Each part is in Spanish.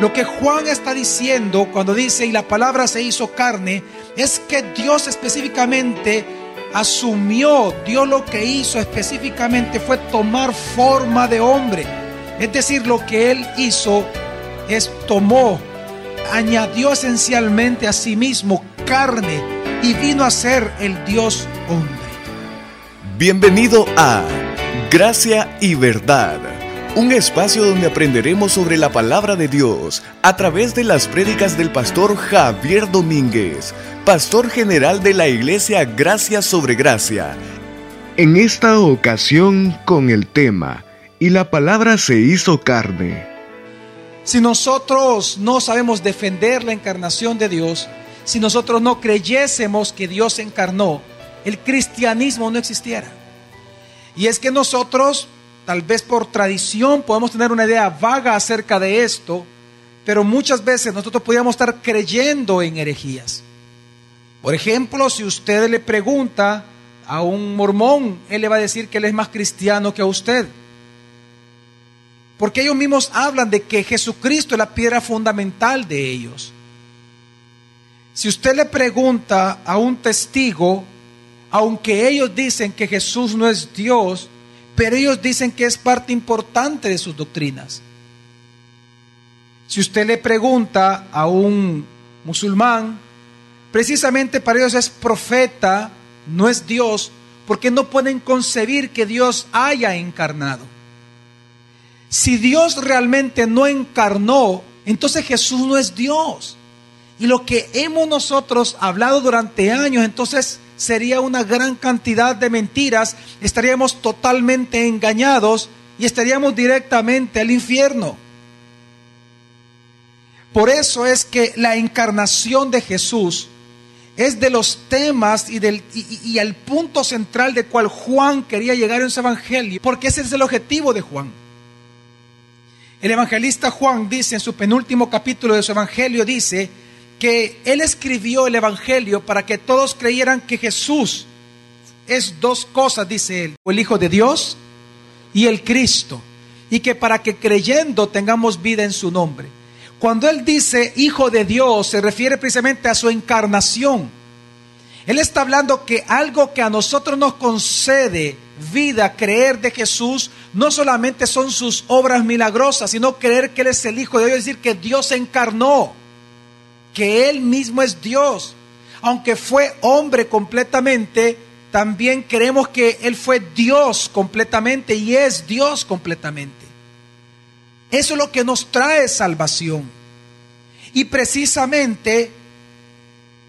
Lo que Juan está diciendo cuando dice y la palabra se hizo carne es que Dios específicamente asumió, Dios lo que hizo específicamente fue tomar forma de hombre. Es decir, lo que él hizo es tomó, añadió esencialmente a sí mismo carne y vino a ser el Dios hombre. Bienvenido a Gracia y Verdad, un espacio donde aprenderemos sobre la palabra de Dios a través de las prédicas del pastor Javier Domínguez, pastor general de la iglesia Gracia sobre Gracia. En esta ocasión con el tema, y la palabra se hizo carne. Si nosotros no sabemos defender la encarnación de Dios, si nosotros no creyésemos que Dios encarnó, el cristianismo no existiera. Y es que nosotros, tal vez por tradición, podemos tener una idea vaga acerca de esto, pero muchas veces nosotros podríamos estar creyendo en herejías. Por ejemplo, si usted le pregunta a un mormón, él le va a decir que él es más cristiano que a usted. Porque ellos mismos hablan de que Jesucristo es la piedra fundamental de ellos. Si usted le pregunta a un testigo, aunque ellos dicen que Jesús no es Dios, pero ellos dicen que es parte importante de sus doctrinas. Si usted le pregunta a un musulmán, precisamente para ellos es profeta, no es Dios, porque no pueden concebir que Dios haya encarnado. Si Dios realmente no encarnó, entonces Jesús no es Dios. Y lo que hemos nosotros hablado durante años, entonces sería una gran cantidad de mentiras, estaríamos totalmente engañados y estaríamos directamente al infierno. Por eso es que la encarnación de Jesús es de los temas y, del, y, el punto central de cual Juan quería llegar en su evangelio, porque ese es el objetivo de Juan. El evangelista Juan dice en su penúltimo capítulo de su evangelio, dice, que él escribió el Evangelio para que todos creyeran que Jesús es dos cosas, dice él, el Hijo de Dios y el Cristo, y que para que creyendo tengamos vida en su nombre. Cuando él dice Hijo de Dios, se refiere precisamente a su encarnación. Él está hablando que algo que a nosotros nos concede vida, creer de Jesús, no solamente son sus obras milagrosas, sino creer que Él es el Hijo de Dios, es decir, que Dios encarnó que Él mismo es Dios. Aunque fue hombre completamente, también creemos que Él fue Dios completamente y es Dios completamente. Eso es lo que nos trae salvación. Y precisamente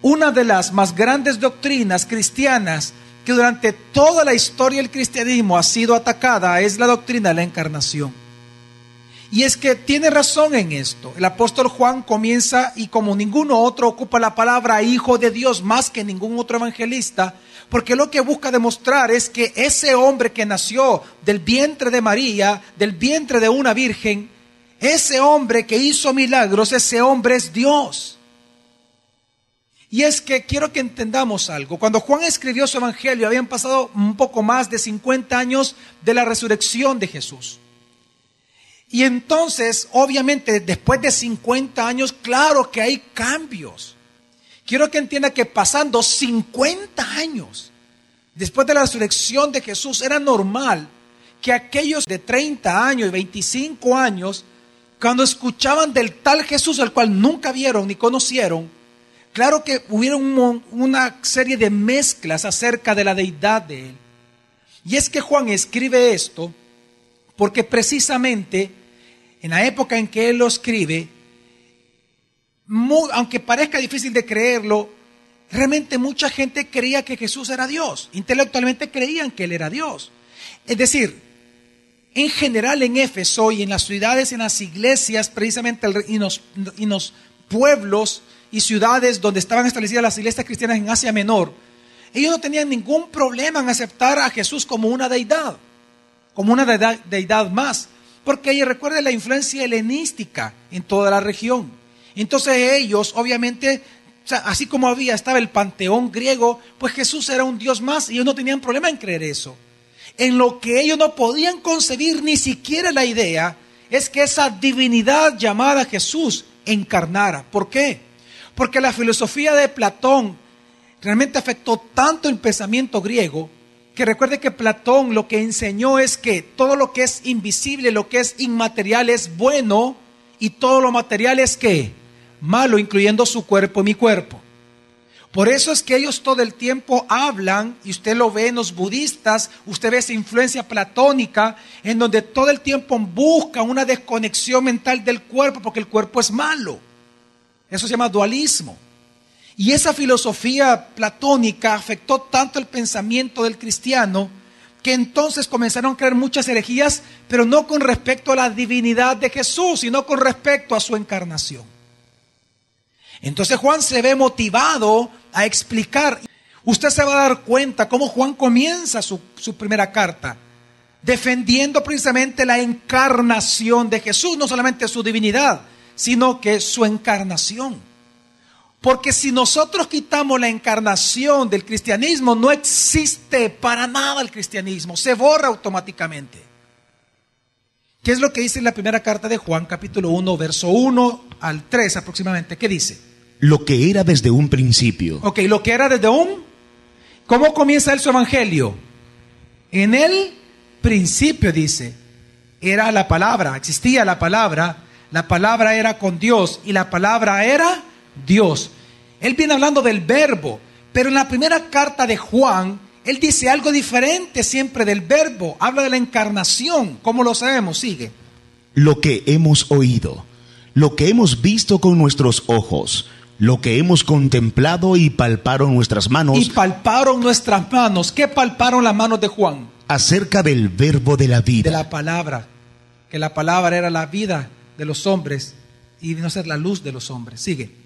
una de las más grandes doctrinas cristianas que durante toda la historia del cristianismo ha sido atacada es la doctrina de la encarnación. Y es que tiene razón en esto. El apóstol Juan comienza y como ninguno otro ocupa la palabra hijo de Dios más que ningún otro evangelista, porque lo que busca demostrar es que ese hombre que nació del vientre de María, del vientre de una virgen, ese hombre que hizo milagros, ese hombre es Dios. Y es que quiero que entendamos algo. Cuando Juan escribió su evangelio, habían pasado un poco más de 50 años de la resurrección de Jesús. Y entonces, obviamente, después de 50 años, claro que hay cambios. Quiero que entienda que pasando 50 años después de la resurrección de Jesús, era normal que aquellos de 30 años y 25 años, cuando escuchaban del tal Jesús al cual nunca vieron ni conocieron, claro que hubieron una serie de mezclas acerca de la deidad de él. Y es que Juan escribe esto porque precisamente en la época en que él lo escribe, aunque parezca difícil de creerlo, realmente mucha gente creía que Jesús era Dios. Intelectualmente creían que él era Dios. Es decir, en general en Éfeso y en las ciudades, en las iglesias, precisamente y en los pueblos y ciudades donde estaban establecidas las iglesias cristianas en Asia Menor, ellos no tenían ningún problema en aceptar a Jesús como una deidad, como una deidad más. Porque ahí recuerde la influencia helenística en toda la región. Entonces ellos, obviamente, así como había, estaba el panteón griego, pues Jesús era un Dios más y ellos no tenían problema en creer eso. En lo que ellos no podían concebir ni siquiera la idea es que esa divinidad llamada Jesús encarnara. ¿Por qué? Porque la filosofía de Platón realmente afectó tanto el pensamiento griego que recuerde que Platón lo que enseñó es que todo lo que es invisible, lo que es inmaterial es bueno y todo lo material es que malo, incluyendo su cuerpo y mi cuerpo. Por eso es que ellos todo el tiempo hablan, y usted lo ve en los budistas, usted ve esa influencia platónica, en donde todo el tiempo buscan una desconexión mental del cuerpo, porque el cuerpo es malo. Eso se llama dualismo. Y esa filosofía platónica afectó tanto el pensamiento del cristiano que entonces comenzaron a creer muchas herejías, pero no con respecto a la divinidad de Jesús, sino con respecto a su encarnación. Entonces Juan se ve motivado a explicar. Usted se va a dar cuenta cómo Juan comienza su, su primera carta, defendiendo precisamente la encarnación de Jesús, no solamente su divinidad, sino que su encarnación. Porque si nosotros quitamos la encarnación del cristianismo, no existe para nada el cristianismo, se borra automáticamente. ¿Qué es lo que dice en la primera carta de Juan, capítulo 1, verso 1 al 3 aproximadamente? ¿Qué dice? Lo que era desde un principio. Ok, lo que era desde un... ¿Cómo comienza él su evangelio? En el principio dice, era la palabra, existía la palabra, la palabra era con Dios y la palabra era Dios. Él viene hablando del verbo, pero en la primera carta de Juan, él dice algo diferente siempre del verbo, habla de la encarnación, ¿cómo lo sabemos? Sigue. Lo que hemos oído, lo que hemos visto con nuestros ojos, lo que hemos contemplado y palparon nuestras manos. Y palparon nuestras manos. ¿Qué palparon las manos de Juan? Acerca del verbo de la vida. De la palabra. Que la palabra era la vida de los hombres y no ser la luz de los hombres. Sigue.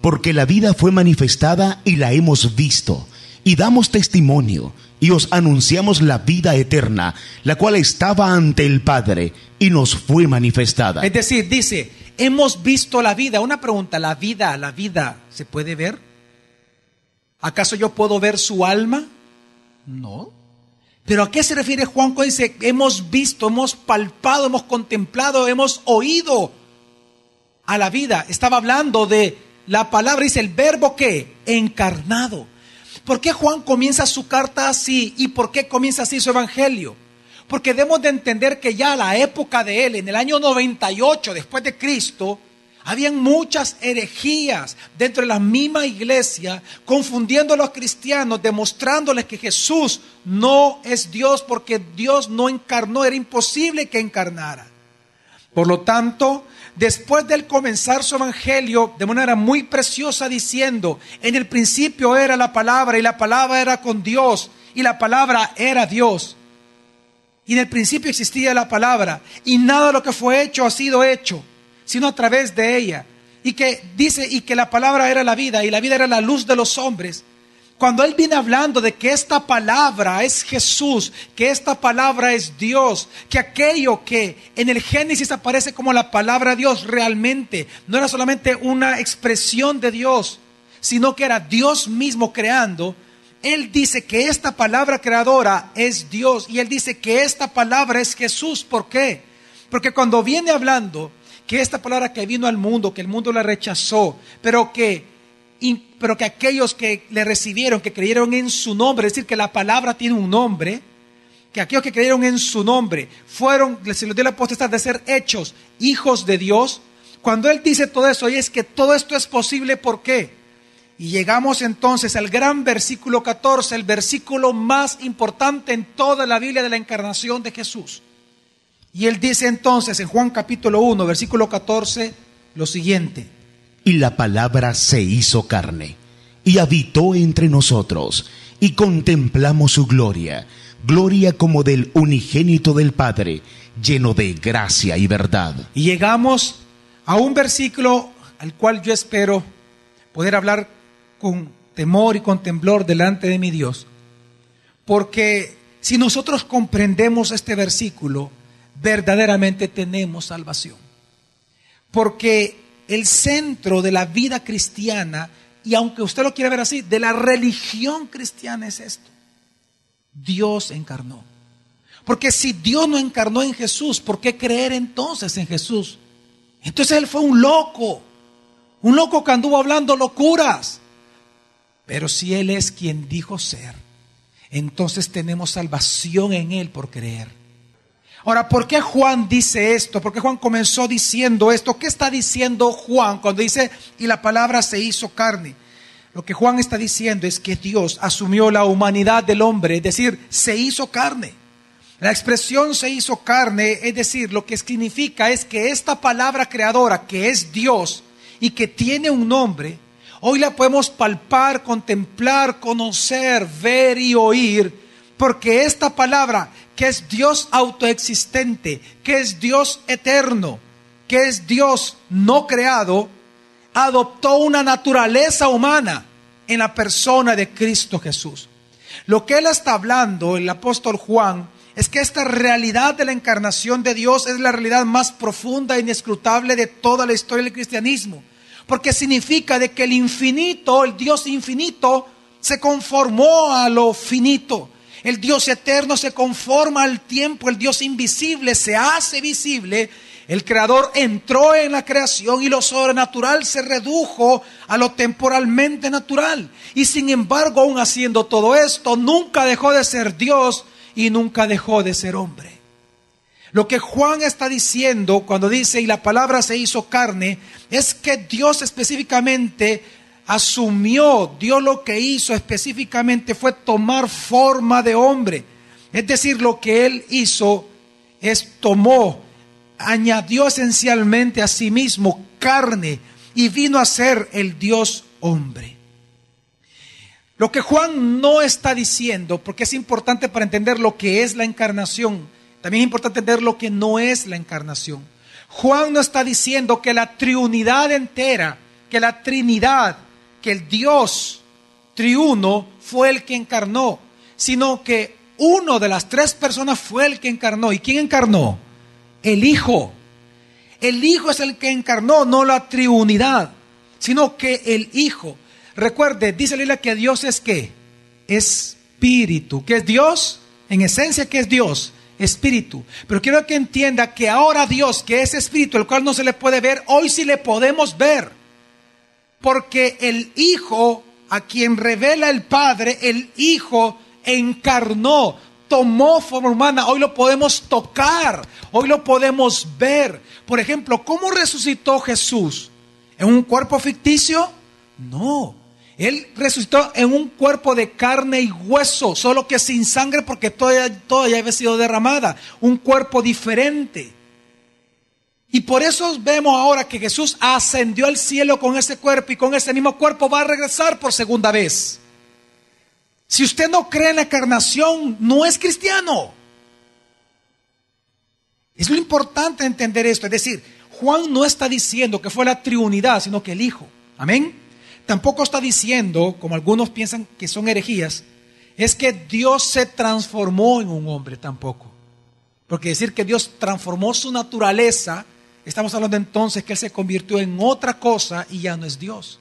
Porque la vida fue manifestada y la hemos visto, y damos testimonio, y os anunciamos la vida eterna, la cual estaba ante el Padre, y nos fue manifestada. Es decir, dice, hemos visto la vida. Una pregunta, ¿la vida, la vida, se puede ver? ¿Acaso yo puedo ver su alma? No. Pero ¿a qué se refiere Juan cuando dice, hemos visto, hemos palpado, hemos contemplado, hemos oído a la vida? Estaba hablando de la palabra dice el verbo que encarnado. ¿Por qué Juan comienza su carta así y por qué comienza así su evangelio? Porque debemos de entender que ya a la época de él, en el año 98 después de Cristo, habían muchas herejías dentro de la misma iglesia, confundiendo a los cristianos, demostrándoles que Jesús no es Dios porque Dios no encarnó, era imposible que encarnara. Por lo tanto, después de él comenzar su evangelio de manera muy preciosa diciendo, en el principio era la palabra y la palabra era con Dios y la palabra era Dios. Y en el principio existía la palabra y nada de lo que fue hecho ha sido hecho, sino a través de ella. Y que dice, y que la palabra era la vida y la vida era la luz de los hombres. Cuando Él viene hablando de que esta palabra es Jesús, que esta palabra es Dios, que aquello que en el Génesis aparece como la palabra Dios realmente no era solamente una expresión de Dios, sino que era Dios mismo creando, Él dice que esta palabra creadora es Dios y Él dice que esta palabra es Jesús. ¿Por qué? Porque cuando viene hablando que esta palabra que vino al mundo, que el mundo la rechazó, pero que pero que aquellos que le recibieron, que creyeron en su nombre, es decir, que la palabra tiene un nombre, que aquellos que creyeron en su nombre fueron, se les dio la potestad de ser hechos hijos de Dios. Cuando Él dice todo eso, y es que todo esto es posible, ¿por qué? Y llegamos entonces al gran versículo 14, el versículo más importante en toda la Biblia de la encarnación de Jesús. Y Él dice entonces en Juan capítulo 1, versículo 14, lo siguiente. Y la palabra se hizo carne, y habitó entre nosotros, y contemplamos su gloria, gloria como del unigénito del Padre, lleno de gracia y verdad. Y llegamos a un versículo al cual yo espero poder hablar con temor y con temblor delante de mi Dios. Porque si nosotros comprendemos este versículo, verdaderamente tenemos salvación. Porque el centro de la vida cristiana, y aunque usted lo quiera ver así, de la religión cristiana es esto. Dios encarnó. Porque si Dios no encarnó en Jesús, ¿por qué creer entonces en Jesús? Entonces él fue un loco, un loco que anduvo hablando locuras. Pero si Él es quien dijo ser, entonces tenemos salvación en Él por creer. Ahora, ¿por qué Juan dice esto? ¿Por qué Juan comenzó diciendo esto? ¿Qué está diciendo Juan cuando dice, y la palabra se hizo carne? Lo que Juan está diciendo es que Dios asumió la humanidad del hombre, es decir, se hizo carne. La expresión se hizo carne, es decir, lo que significa es que esta palabra creadora, que es Dios y que tiene un nombre, hoy la podemos palpar, contemplar, conocer, ver y oír, porque esta palabra que es Dios autoexistente, que es Dios eterno, que es Dios no creado, adoptó una naturaleza humana en la persona de Cristo Jesús. Lo que él está hablando, el apóstol Juan, es que esta realidad de la encarnación de Dios es la realidad más profunda e inescrutable de toda la historia del cristianismo. Porque significa de que el infinito, el Dios infinito, se conformó a lo finito. El Dios eterno se conforma al tiempo, el Dios invisible se hace visible. El creador entró en la creación y lo sobrenatural se redujo a lo temporalmente natural. Y sin embargo, aún haciendo todo esto, nunca dejó de ser Dios y nunca dejó de ser hombre. Lo que Juan está diciendo cuando dice y la palabra se hizo carne es que Dios específicamente asumió, Dios lo que hizo específicamente fue tomar forma de hombre. Es decir, lo que él hizo es tomó, añadió esencialmente a sí mismo carne y vino a ser el Dios hombre. Lo que Juan no está diciendo, porque es importante para entender lo que es la encarnación, también es importante entender lo que no es la encarnación. Juan no está diciendo que la triunidad entera, que la Trinidad, que el Dios triuno fue el que encarnó, sino que uno de las tres personas fue el que encarnó. ¿Y quién encarnó? El Hijo. El Hijo es el que encarnó, no la triunidad, sino que el Hijo. Recuerde, dice Lila que Dios es qué? Espíritu. ¿Qué es Dios? En esencia, ¿qué es Dios? Espíritu. Pero quiero que entienda que ahora Dios, que es Espíritu, el cual no se le puede ver, hoy sí le podemos ver. Porque el Hijo, a quien revela el Padre, el Hijo encarnó, tomó forma humana. Hoy lo podemos tocar, hoy lo podemos ver. Por ejemplo, ¿cómo resucitó Jesús? ¿En un cuerpo ficticio? No. Él resucitó en un cuerpo de carne y hueso, solo que sin sangre porque toda, toda ya había sido derramada. Un cuerpo diferente. Y por eso vemos ahora que Jesús ascendió al cielo con ese cuerpo y con ese mismo cuerpo va a regresar por segunda vez. Si usted no cree en la encarnación, no es cristiano. Es lo importante entender esto. Es decir, Juan no está diciendo que fue la triunidad, sino que el Hijo. Amén tampoco está diciendo, como algunos piensan que son herejías, es que Dios se transformó en un hombre tampoco. Porque decir que Dios transformó su naturaleza, estamos hablando entonces que Él se convirtió en otra cosa y ya no es Dios.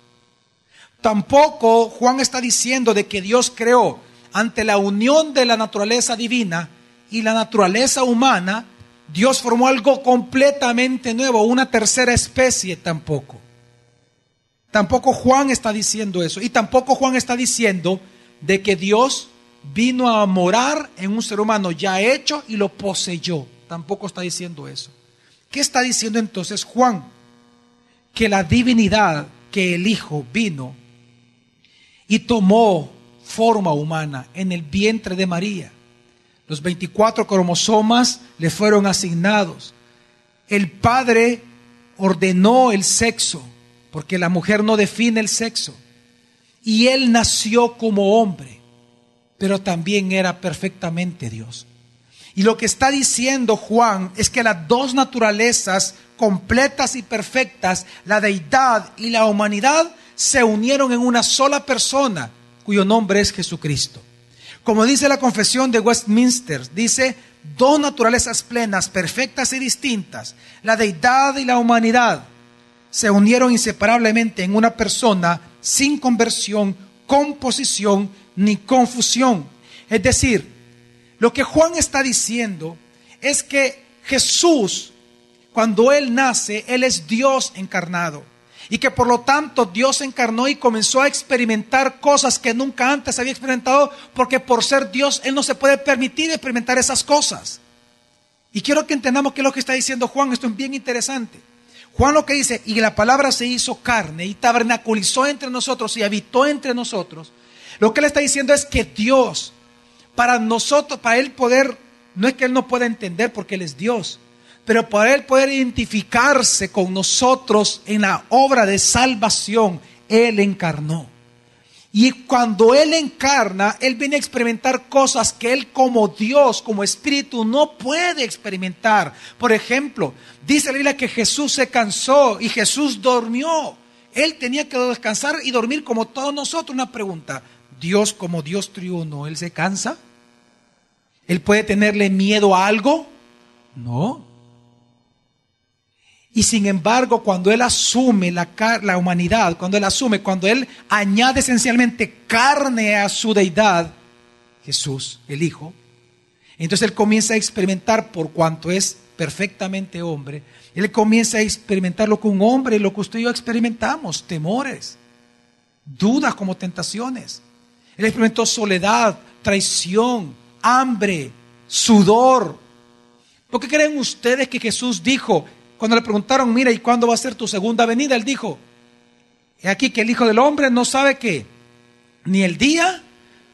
Tampoco Juan está diciendo de que Dios creó ante la unión de la naturaleza divina y la naturaleza humana, Dios formó algo completamente nuevo, una tercera especie tampoco. Tampoco Juan está diciendo eso. Y tampoco Juan está diciendo de que Dios vino a morar en un ser humano ya hecho y lo poseyó. Tampoco está diciendo eso. ¿Qué está diciendo entonces Juan? Que la divinidad, que el Hijo vino y tomó forma humana en el vientre de María. Los 24 cromosomas le fueron asignados. El Padre ordenó el sexo porque la mujer no define el sexo. Y él nació como hombre, pero también era perfectamente Dios. Y lo que está diciendo Juan es que las dos naturalezas completas y perfectas, la deidad y la humanidad, se unieron en una sola persona, cuyo nombre es Jesucristo. Como dice la confesión de Westminster, dice, dos naturalezas plenas, perfectas y distintas, la deidad y la humanidad, se unieron inseparablemente en una persona sin conversión, composición ni confusión. Es decir, Lo que Juan está diciendo es que Jesús, cuando Él nace, Él es Dios encarnado. Y que por lo tanto Dios encarnó y comenzó a experimentar cosas que nunca antes había experimentado, porque por ser Dios Él no se puede permitir experimentar esas cosas. Y quiero que entendamos qué es lo que está diciendo Juan, esto es bien interesante. Juan lo que dice, y la palabra se hizo carne y tabernaculizó entre nosotros y habitó entre nosotros. Lo que él está diciendo es que Dios, para nosotros, para él poder, no es que él no pueda entender porque él es Dios, pero para él poder identificarse con nosotros en la obra de salvación, él encarnó. Y cuando Él encarna, Él viene a experimentar cosas que Él como Dios, como Espíritu, no puede experimentar. Por ejemplo, dice la Biblia que Jesús se cansó y Jesús durmió. Él tenía que descansar y dormir como todos nosotros. Una pregunta, Dios como Dios triuno, ¿Él se cansa? ¿Él puede tenerle miedo a algo? No. Y sin embargo, cuando Él asume la, la, humanidad, cuando Él asume, cuando Él añade esencialmente carne a su deidad, Jesús, el Hijo, entonces Él comienza a experimentar por cuanto es perfectamente hombre, Él comienza a experimentar lo que un hombre, lo que usted y yo experimentamos, temores, dudas como tentaciones. Él experimentó soledad, traición, hambre, sudor. ¿Por qué creen ustedes que Jesús dijo, cuando le preguntaron, mira, ¿y cuándo va a ser tu segunda venida? Él dijo, he aquí que el Hijo del Hombre no sabe qué, ni el día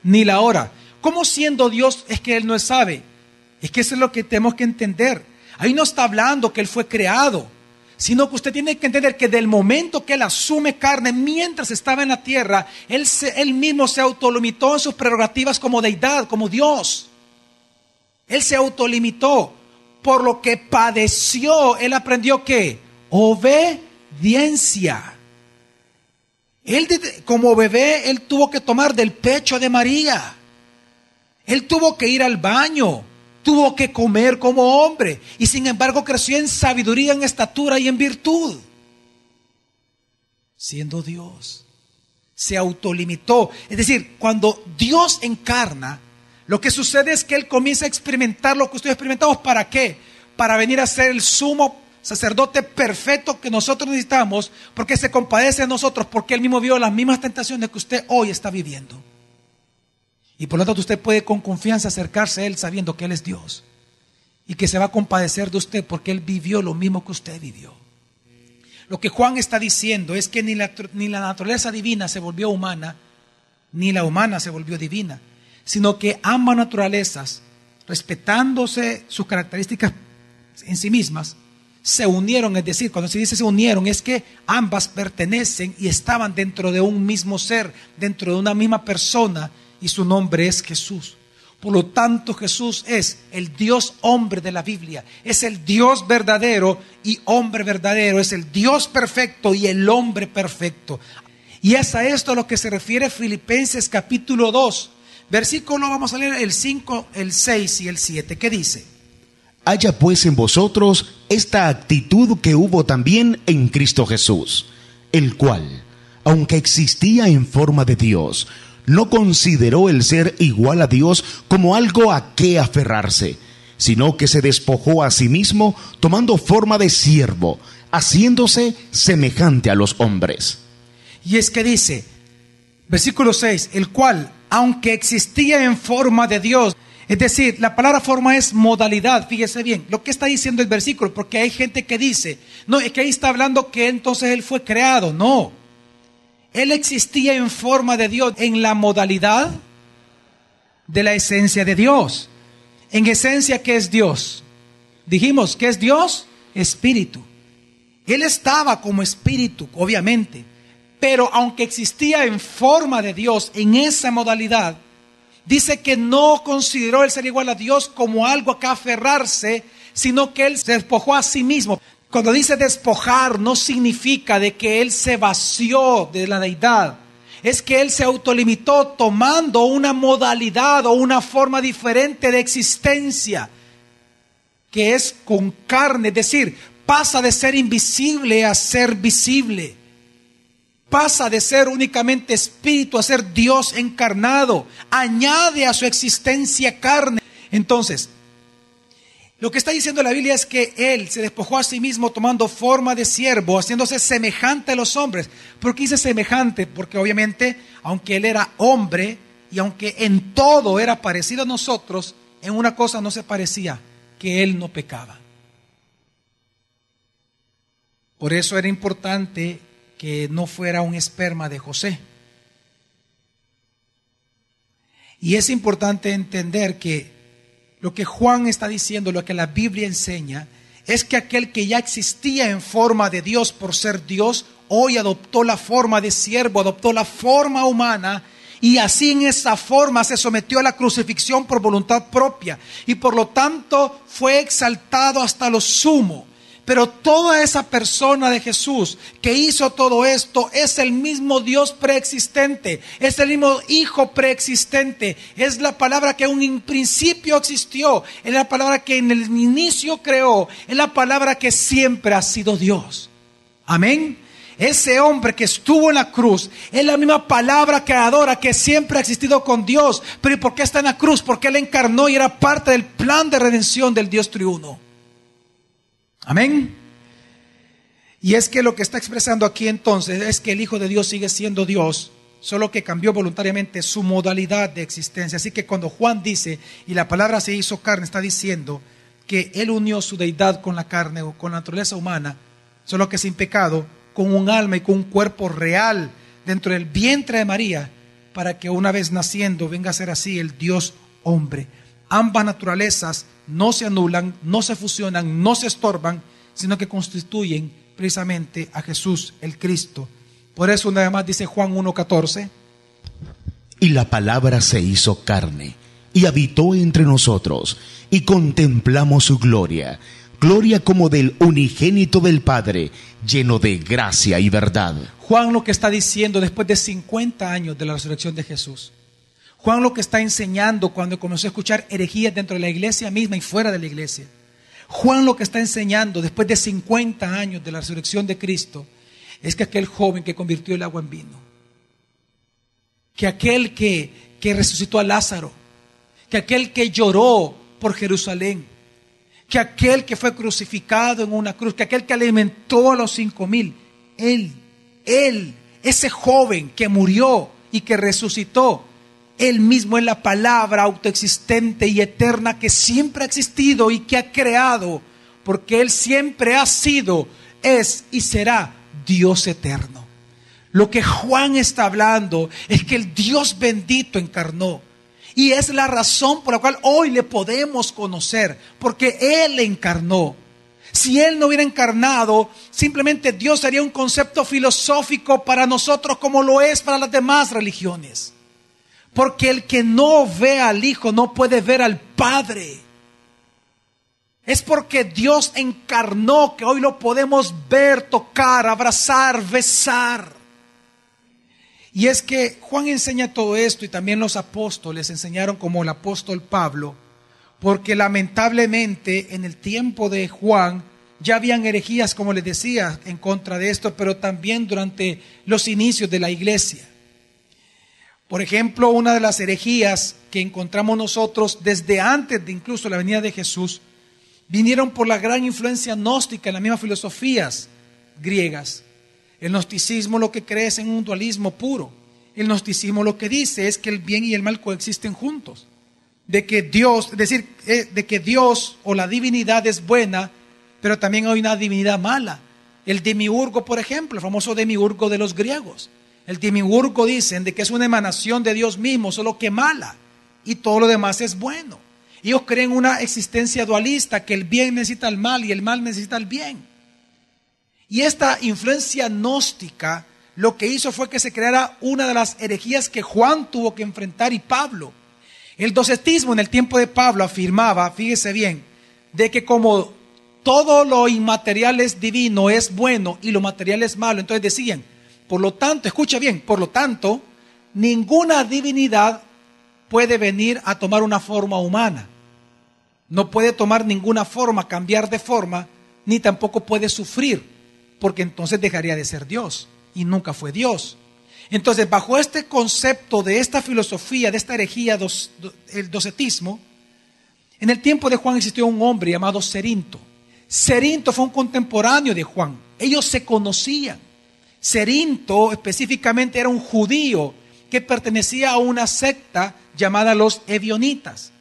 ni la hora. ¿Cómo siendo Dios es que Él no sabe? Es que eso es lo que tenemos que entender. Ahí no está hablando que Él fue creado, sino que usted tiene que entender que del momento que Él asume carne mientras estaba en la tierra, Él, él mismo se autolimitó en sus prerrogativas como deidad, como Dios. Él se autolimitó por lo que padeció, él aprendió que obediencia. Él como bebé, él tuvo que tomar del pecho de María. Él tuvo que ir al baño, tuvo que comer como hombre y sin embargo creció en sabiduría, en estatura y en virtud. Siendo Dios, se autolimitó. Es decir, cuando Dios encarna, lo que sucede es que Él comienza a experimentar lo que ustedes experimentamos. ¿Para qué? Para venir a ser el sumo sacerdote perfecto que nosotros necesitamos, porque se compadece de nosotros, porque Él mismo vio las mismas tentaciones que usted hoy está viviendo. Y por lo tanto usted puede con confianza acercarse a Él sabiendo que Él es Dios y que se va a compadecer de usted porque Él vivió lo mismo que usted vivió. Lo que Juan está diciendo es que ni la, ni la naturaleza divina se volvió humana, ni la humana se volvió divina sino que ambas naturalezas, respetándose sus características en sí mismas, se unieron, es decir, cuando se dice se unieron, es que ambas pertenecen y estaban dentro de un mismo ser, dentro de una misma persona, y su nombre es Jesús. Por lo tanto, Jesús es el Dios hombre de la Biblia, es el Dios verdadero y hombre verdadero, es el Dios perfecto y el hombre perfecto. Y es a esto a lo que se refiere Filipenses capítulo 2, Versículo, vamos a leer el 5, el 6 y el 7. ¿Qué dice? Haya pues en vosotros esta actitud que hubo también en Cristo Jesús, el cual, aunque existía en forma de Dios, no consideró el ser igual a Dios como algo a qué aferrarse, sino que se despojó a sí mismo tomando forma de siervo, haciéndose semejante a los hombres. Y es que dice, versículo 6, el cual, aunque existía en forma de Dios. Es decir, la palabra forma es modalidad, fíjese bien, lo que está diciendo el versículo, porque hay gente que dice, no, es que ahí está hablando que entonces Él fue creado, no. Él existía en forma de Dios, en la modalidad de la esencia de Dios. En esencia, ¿qué es Dios? Dijimos, ¿qué es Dios? Espíritu. Él estaba como espíritu, obviamente, pero aunque existía en forma de Dios, en esa modalidad, dice que no consideró el ser igual a Dios como algo a que aferrarse, sino que él se despojó a sí mismo. Cuando dice despojar, no significa de que él se vació de la deidad. Es que él se autolimitó tomando una modalidad o una forma diferente de existencia, que es con carne, es decir, pasa de ser invisible a ser visible pasa de ser únicamente espíritu a ser Dios encarnado, añade a su existencia carne. Entonces, lo que está diciendo la Biblia es que Él se despojó a sí mismo tomando forma de siervo, haciéndose semejante a los hombres. ¿Por qué dice semejante? Porque obviamente, aunque Él era hombre y aunque en todo era parecido a nosotros, en una cosa no se parecía, que Él no pecaba. Por eso era importante que no fuera un esperma de José. Y es importante entender que lo que Juan está diciendo, lo que la Biblia enseña, es que aquel que ya existía en forma de Dios por ser Dios, hoy adoptó la forma de siervo, adoptó la forma humana y así en esa forma se sometió a la crucifixión por voluntad propia y por lo tanto fue exaltado hasta lo sumo. Pero toda esa persona de Jesús que hizo todo esto es el mismo Dios preexistente, es el mismo Hijo preexistente, es la palabra que en un principio existió, es la palabra que en el inicio creó, es la palabra que siempre ha sido Dios. Amén. Ese hombre que estuvo en la cruz es la misma palabra creadora que siempre ha existido con Dios. Pero ¿y por qué está en la cruz? Porque Él encarnó y era parte del plan de redención del Dios triuno. Amén. Y es que lo que está expresando aquí entonces es que el Hijo de Dios sigue siendo Dios, solo que cambió voluntariamente su modalidad de existencia. Así que cuando Juan dice, y la palabra se hizo carne, está diciendo que Él unió su deidad con la carne o con la naturaleza humana, solo que sin pecado, con un alma y con un cuerpo real dentro del vientre de María, para que una vez naciendo venga a ser así el Dios hombre. Ambas naturalezas no se anulan, no se fusionan, no se estorban, sino que constituyen precisamente a Jesús el Cristo. Por eso una vez más dice Juan 1.14. Y la palabra se hizo carne y habitó entre nosotros y contemplamos su gloria, gloria como del unigénito del Padre, lleno de gracia y verdad. Juan lo que está diciendo después de 50 años de la resurrección de Jesús Juan lo que está enseñando cuando comenzó a escuchar herejías dentro de la iglesia misma y fuera de la iglesia. Juan lo que está enseñando después de 50 años de la resurrección de Cristo es que aquel joven que convirtió el agua en vino, que aquel que, que resucitó a Lázaro, que aquel que lloró por Jerusalén, que aquel que fue crucificado en una cruz, que aquel que alimentó a los cinco mil, él, él, ese joven que murió y que resucitó, él mismo es la palabra autoexistente y eterna que siempre ha existido y que ha creado, porque Él siempre ha sido, es y será Dios eterno. Lo que Juan está hablando es que el Dios bendito encarnó. Y es la razón por la cual hoy le podemos conocer, porque Él encarnó. Si Él no hubiera encarnado, simplemente Dios sería un concepto filosófico para nosotros como lo es para las demás religiones. Porque el que no ve al Hijo no puede ver al Padre. Es porque Dios encarnó que hoy lo podemos ver, tocar, abrazar, besar. Y es que Juan enseña todo esto y también los apóstoles enseñaron como el apóstol Pablo, porque lamentablemente en el tiempo de Juan ya habían herejías, como les decía, en contra de esto, pero también durante los inicios de la iglesia. Por ejemplo, una de las herejías que encontramos nosotros desde antes de incluso la venida de Jesús, vinieron por la gran influencia gnóstica en las mismas filosofías griegas. El gnosticismo lo que cree es en un dualismo puro. El gnosticismo lo que dice es que el bien y el mal coexisten juntos. De que Dios, es decir, eh, de que Dios o la divinidad es buena, pero también hay una divinidad mala. El demiurgo, por ejemplo, el famoso demiurgo de los griegos el Timiburgo dicen de que es una emanación de Dios mismo, solo que mala, y todo lo demás es bueno. Ellos creen una existencia dualista, que el bien necesita el mal y el mal necesita el bien. Y esta influencia gnóstica lo que hizo fue que se creara una de las herejías que Juan tuvo que enfrentar y Pablo. El docetismo en el tiempo de Pablo afirmaba, fíjese bien, de que como todo lo inmaterial es divino, es bueno y lo material es malo, entonces decían, por lo tanto, escucha bien, por lo tanto, ninguna divinidad puede venir a tomar una forma humana. No puede tomar ninguna forma, cambiar de forma, ni tampoco puede sufrir, porque entonces dejaría de ser Dios y nunca fue Dios. Entonces, bajo este concepto de esta filosofía, de esta herejía, el docetismo, En el tiempo de Juan existió un hombre llamado Cerinto. Cerinto fue un contemporáneo de Juan. Ellos se conocían. Cerinto específicamente era un judío que pertenecía a una secta llamada los Evionitas.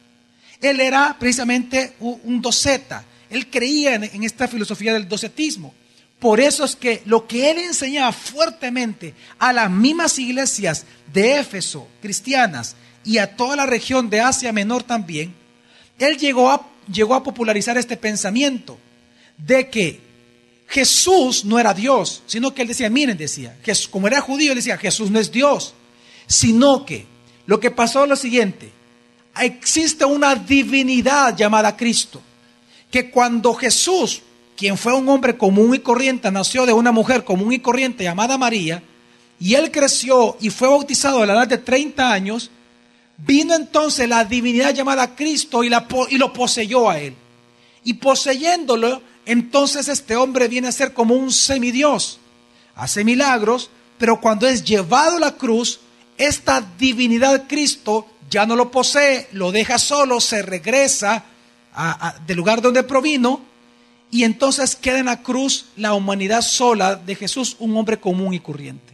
Él era precisamente un doceta. Él creía en esta filosofía del docetismo. Por eso es que lo que él enseñaba fuertemente a las mismas iglesias de Éfeso, cristianas, y a toda la región de Asia Menor también, él llegó a, llegó a popularizar este pensamiento de que Jesús no era Dios, sino que él decía, miren, decía, como era judío, él decía, Jesús no es Dios, sino que lo que pasó es lo siguiente, existe una divinidad llamada Cristo, que cuando Jesús quien fue un hombre común y corriente, nació de una mujer común y corriente llamada María, y él creció y fue bautizado a la edad de 30 años, vino entonces la divinidad llamada Cristo y, y lo poseyó a él. Y poseyéndolo, entonces este hombre viene a ser como un semidios. Hace milagros, pero cuando es llevado a la cruz, esta divinidad Cristo ya no lo posee, lo deja solo, se regresa del lugar donde provino y entonces queda en la cruz la humanidad sola de Jesús, un hombre común y corriente.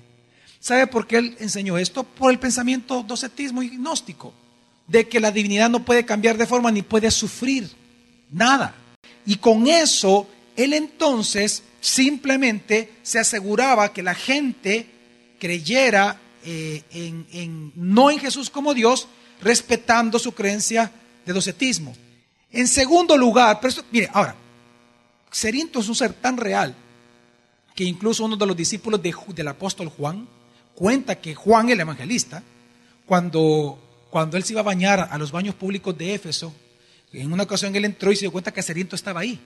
¿Sabe por qué él enseñó esto? Por el pensamiento docetismo y gnóstico, de que la divinidad no puede cambiar de forma ni puede sufrir nada. Y con eso, él entonces simplemente se aseguraba que la gente creyera eh, en, no en Jesús como Dios, respetando su creencia de docetismo. En segundo lugar, pero mire, ahora, Cerinto es un ser tan real que incluso uno de los discípulos del apóstol Juan cuenta que Juan el evangelista, cuando, cuando él se iba a bañar a los baños públicos de Éfeso, en una ocasión él entró y se dio cuenta que Cerinto estaba ahí.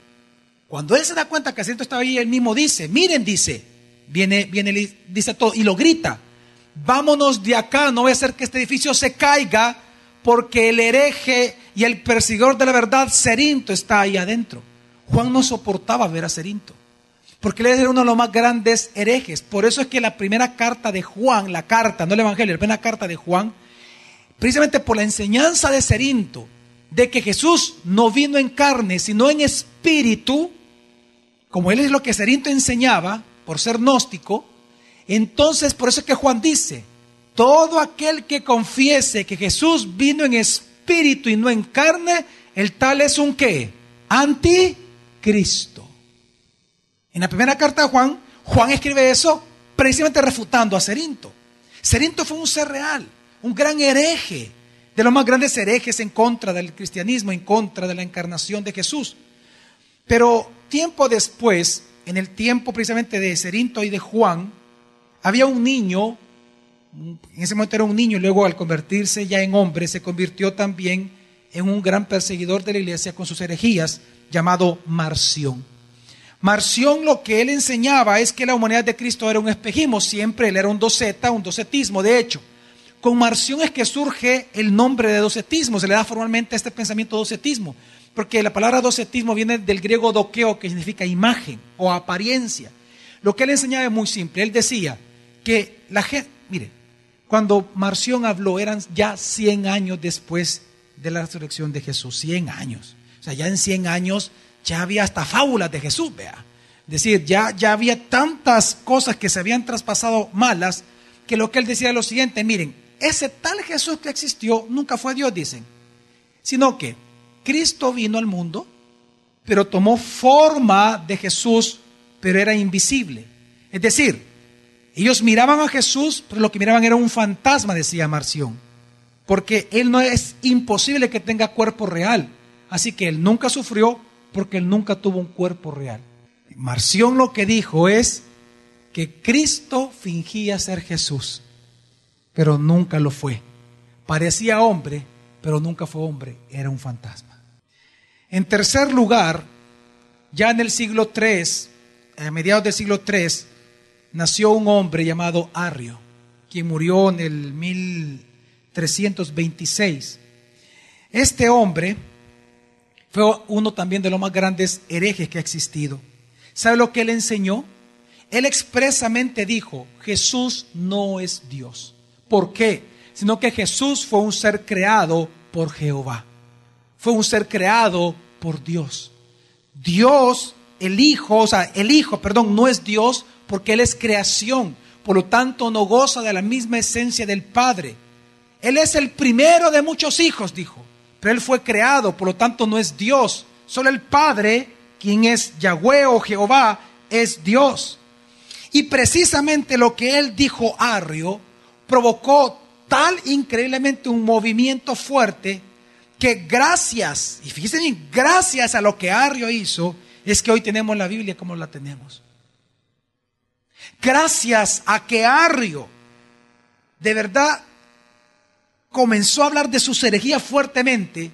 Cuando él se da cuenta que Cerinto estaba ahí, él mismo dice, miren, dice, viene, viene, dice todo, y lo grita, vámonos de acá, no voy a hacer que este edificio se caiga, porque el hereje y el perseguidor de la verdad, Cerinto, está ahí adentro. Juan no soportaba ver a Cerinto, porque él era uno de los más grandes herejes. Por eso es que la primera carta de Juan, la carta, no el Evangelio, la primera carta de Juan, precisamente por la enseñanza de Cerinto, de que Jesús no vino en carne, sino en espíritu, como él es lo que Cerinto enseñaba, por ser gnóstico, entonces por eso es que Juan dice, todo aquel que confiese que Jesús vino en espíritu y no en carne, el tal es un qué? Anti Cristo. En la primera carta de Juan, Juan escribe eso precisamente refutando a Cerinto. Cerinto fue un ser real, un gran hereje, de los más grandes herejes en contra del cristianismo, en contra de la encarnación de Jesús. Pero tiempo después, en el tiempo precisamente de Cerinto y de Juan, había un niño, en ese momento era un niño, y luego al convertirse ya en hombre, se convirtió también en un gran perseguidor de la iglesia con sus herejías, llamado Marción. Marción lo que él enseñaba es que la humanidad de Cristo era un espejismo, siempre él era un doceta, un docetismo, de hecho. Con Marción es que surge el nombre de docetismo, se le da formalmente a este pensamiento docetismo, porque la palabra docetismo viene del griego doqueo, que significa imagen o apariencia. Lo que él enseñaba es muy simple, él decía que la gente, mire, cuando Marción habló eran ya 100 años después de la resurrección de Jesús, 100 años. O sea, ya en 100 años ya había hasta fábulas de Jesús, vea. Es decir, ya, ya había tantas cosas que se habían traspasado malas que lo que él decía es lo siguiente, miren, ese tal Jesús que existió nunca fue Dios, dicen, sino que Cristo vino al mundo, pero tomó forma de Jesús, pero era invisible. Es decir, ellos miraban a Jesús, pero lo que miraban era un fantasma, decía Marción, porque él no es imposible que tenga cuerpo real. Así que él nunca sufrió porque él nunca tuvo un cuerpo real. Marción lo que dijo es que Cristo fingía ser Jesús, pero nunca lo fue. Parecía hombre, pero nunca fue hombre, era un fantasma. En tercer lugar, ya en el siglo III, a mediados del siglo III, nació un hombre llamado Arrio, quien murió en el 1326. Este hombre fue uno también de los más grandes herejes que ha existido. ¿Sabe lo que él enseñó? Él expresamente dijo, Jesús no es Dios. ¿Por qué? Sino que Jesús fue un ser creado por Jehová. fue un ser creado por Dios. Dios, el Hijo, o sea, el Hijo, perdón, no es Dios porque Él es creación. Por lo tanto, no goza de la misma esencia del Padre. Él es el primero de muchos hijos, dijo. Pero Él fue creado, por lo tanto no es Dios. Solo el Padre, quien es Yahweh o Jehová, es Dios. Y precisamente lo que Él dijo Arrio provocó tal increíblemente un movimiento fuerte que gracias, y fíjense bien, gracias a lo que Arrio hizo, es que hoy tenemos la Biblia como la tenemos. Gracias a que Arrio de verdad comenzó a hablar de su herejía fuertemente,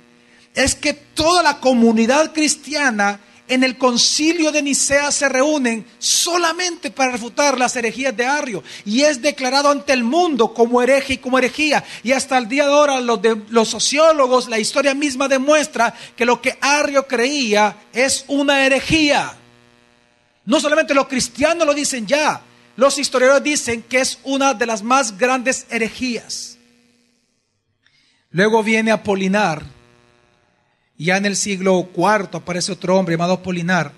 es que toda la comunidad cristiana en el concilio de Nicea se reúnen solamente para refutar las herejías de Arrio y es declarado ante el mundo como hereje y como herejía. Y hasta el día de ahora los, los sociólogos, la historia misma demuestra que lo que Arrio creía es una herejía. No solamente los cristianos lo dicen ya, los historiadores dicen que es una de las más grandes herejías. Luego viene Apolinar ya en el siglo IV aparece otro hombre llamado Apolinar,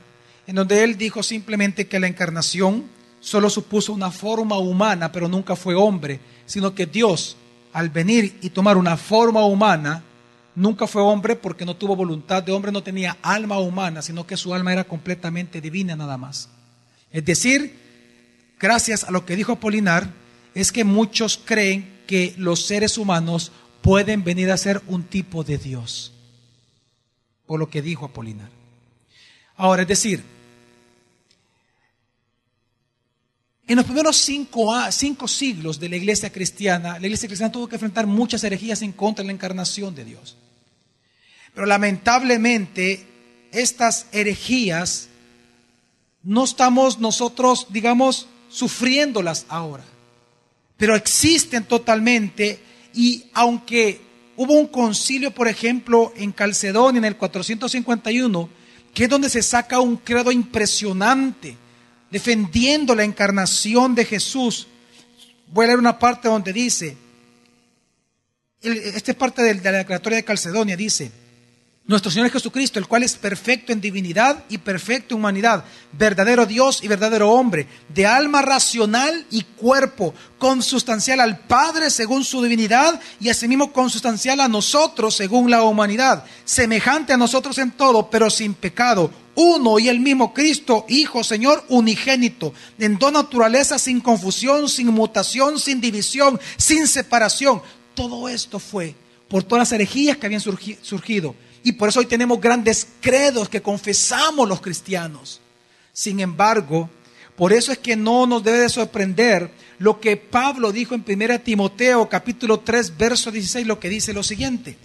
en donde él dijo simplemente que la encarnación solo supuso una forma humana, pero nunca fue hombre, sino que Dios, al venir y tomar una forma humana, nunca fue hombre porque no tuvo voluntad de hombre, no tenía alma humana, sino que su alma era completamente divina nada más. Es decir, gracias a lo que dijo Apolinar, es que muchos creen que los seres humanos pueden venir a ser un tipo de Dios por lo que dijo Apolinar. Ahora, es decir, en los primeros cinco, cinco siglos de la iglesia cristiana, la iglesia cristiana tuvo que enfrentar muchas herejías en contra de la encarnación de Dios. Pero lamentablemente, estas herejías no estamos nosotros, digamos, sufriéndolas ahora. Pero existen totalmente y aunque Hubo un concilio, por ejemplo, en Calcedonia en el 451, que es donde se saca un credo impresionante, defendiendo la encarnación de Jesús. Voy a leer una parte donde dice, esta es parte de la declaratoria de Calcedonia, dice, nuestro Señor Jesucristo, el cual es perfecto en divinidad y perfecto en humanidad, verdadero Dios y verdadero hombre, de alma racional y cuerpo, consustancial al Padre según su divinidad y asimismo consustancial a nosotros según la humanidad, semejante a nosotros en todo, pero sin pecado, uno y el mismo Cristo, Hijo, Señor, unigénito, en dos naturalezas, sin confusión, sin mutación, sin división, sin separación. Todo esto fue por todas las herejías que habían surgido y por eso hoy tenemos grandes credos que confesamos los cristianos. Sin embargo, por eso es que no nos debe de sorprender lo que Pablo dijo en 1 Timoteo capítulo 3 verso 16, lo que dice lo siguiente.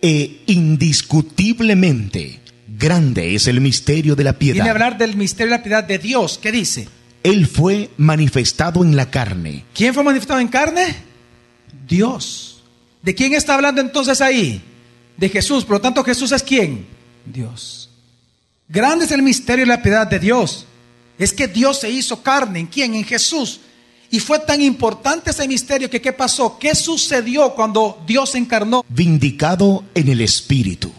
E indiscutiblemente grande es el misterio de la piedad. Viene a hablar del misterio de la piedad de Dios. ¿Qué dice? Él fue manifestado en la carne. ¿Quién fue manifestado en carne? Dios. ¿De quién está hablando entonces ahí? De Jesús. Por lo tanto, Jesús es quién? Dios. Grande es el misterio y la piedad de Dios. Es que Dios se hizo carne. ¿En quién? En Jesús. Y fue tan importante ese misterio que ¿qué pasó? ¿Qué sucedió cuando Dios se encarnó? Vindicado en el Espíritu,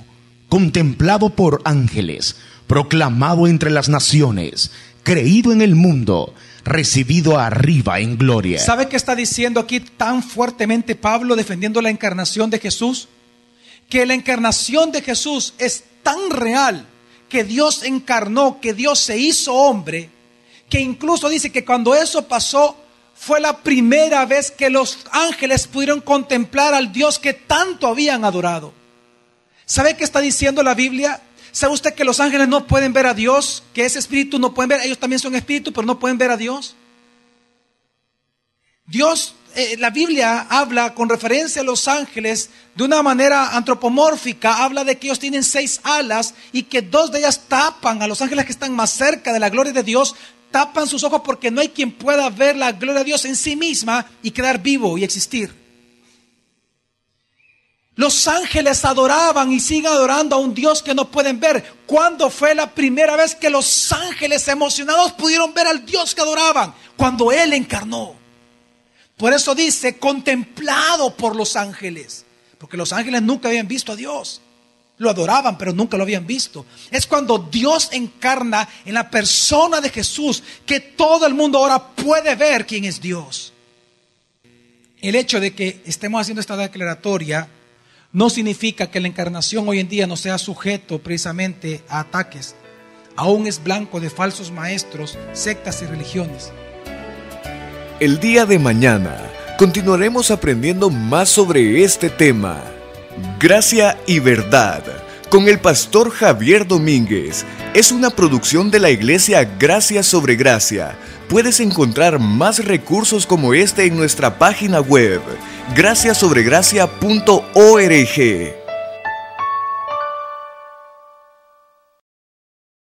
contemplado por ángeles, proclamado entre las naciones, creído en el mundo, recibido arriba en gloria. ¿Sabe qué está diciendo aquí tan fuertemente Pablo defendiendo la encarnación de Jesús? Que la encarnación de Jesús es tan real, que Dios encarnó, que Dios se hizo hombre, que incluso dice que cuando eso pasó, fue la primera vez que los ángeles pudieron contemplar al Dios que tanto habían adorado. ¿Sabe qué está diciendo la Biblia? ¿Sabe usted que los ángeles no pueden ver a Dios? Que ese espíritu no pueden ver, ellos también son espíritus, pero no pueden ver a Dios. Dios eh, la Biblia habla con referencia a los ángeles de una manera antropomórfica, habla de que ellos tienen seis alas y que dos de ellas tapan a los ángeles que están más cerca de la gloria de Dios, tapan sus ojos porque no hay quien pueda ver la gloria de Dios en sí misma y quedar vivo y existir. Los ángeles adoraban y siguen adorando a un Dios que no pueden ver. ¿Cuándo fue la primera vez que los ángeles emocionados pudieron ver al Dios que adoraban? Cuando Él encarnó. Por eso dice, contemplado por los ángeles, porque los ángeles nunca habían visto a Dios. lo adoraban, pero nunca lo habían visto. Es cuando Dios encarna en la persona de Jesús que todo el mundo ahora puede ver quién es Dios. El hecho de que estemos haciendo esta declaratoria no significa que la encarnación hoy en día no sea sujeto precisamente a ataques. Aún es blanco de falsos maestros, sectas y religiones. El día de mañana continuaremos aprendiendo más sobre este tema. Gracia y verdad con el pastor Javier Domínguez es una producción de la iglesia Gracia sobre Gracia. Puedes encontrar más recursos como este en nuestra página web graciasobregracia.org.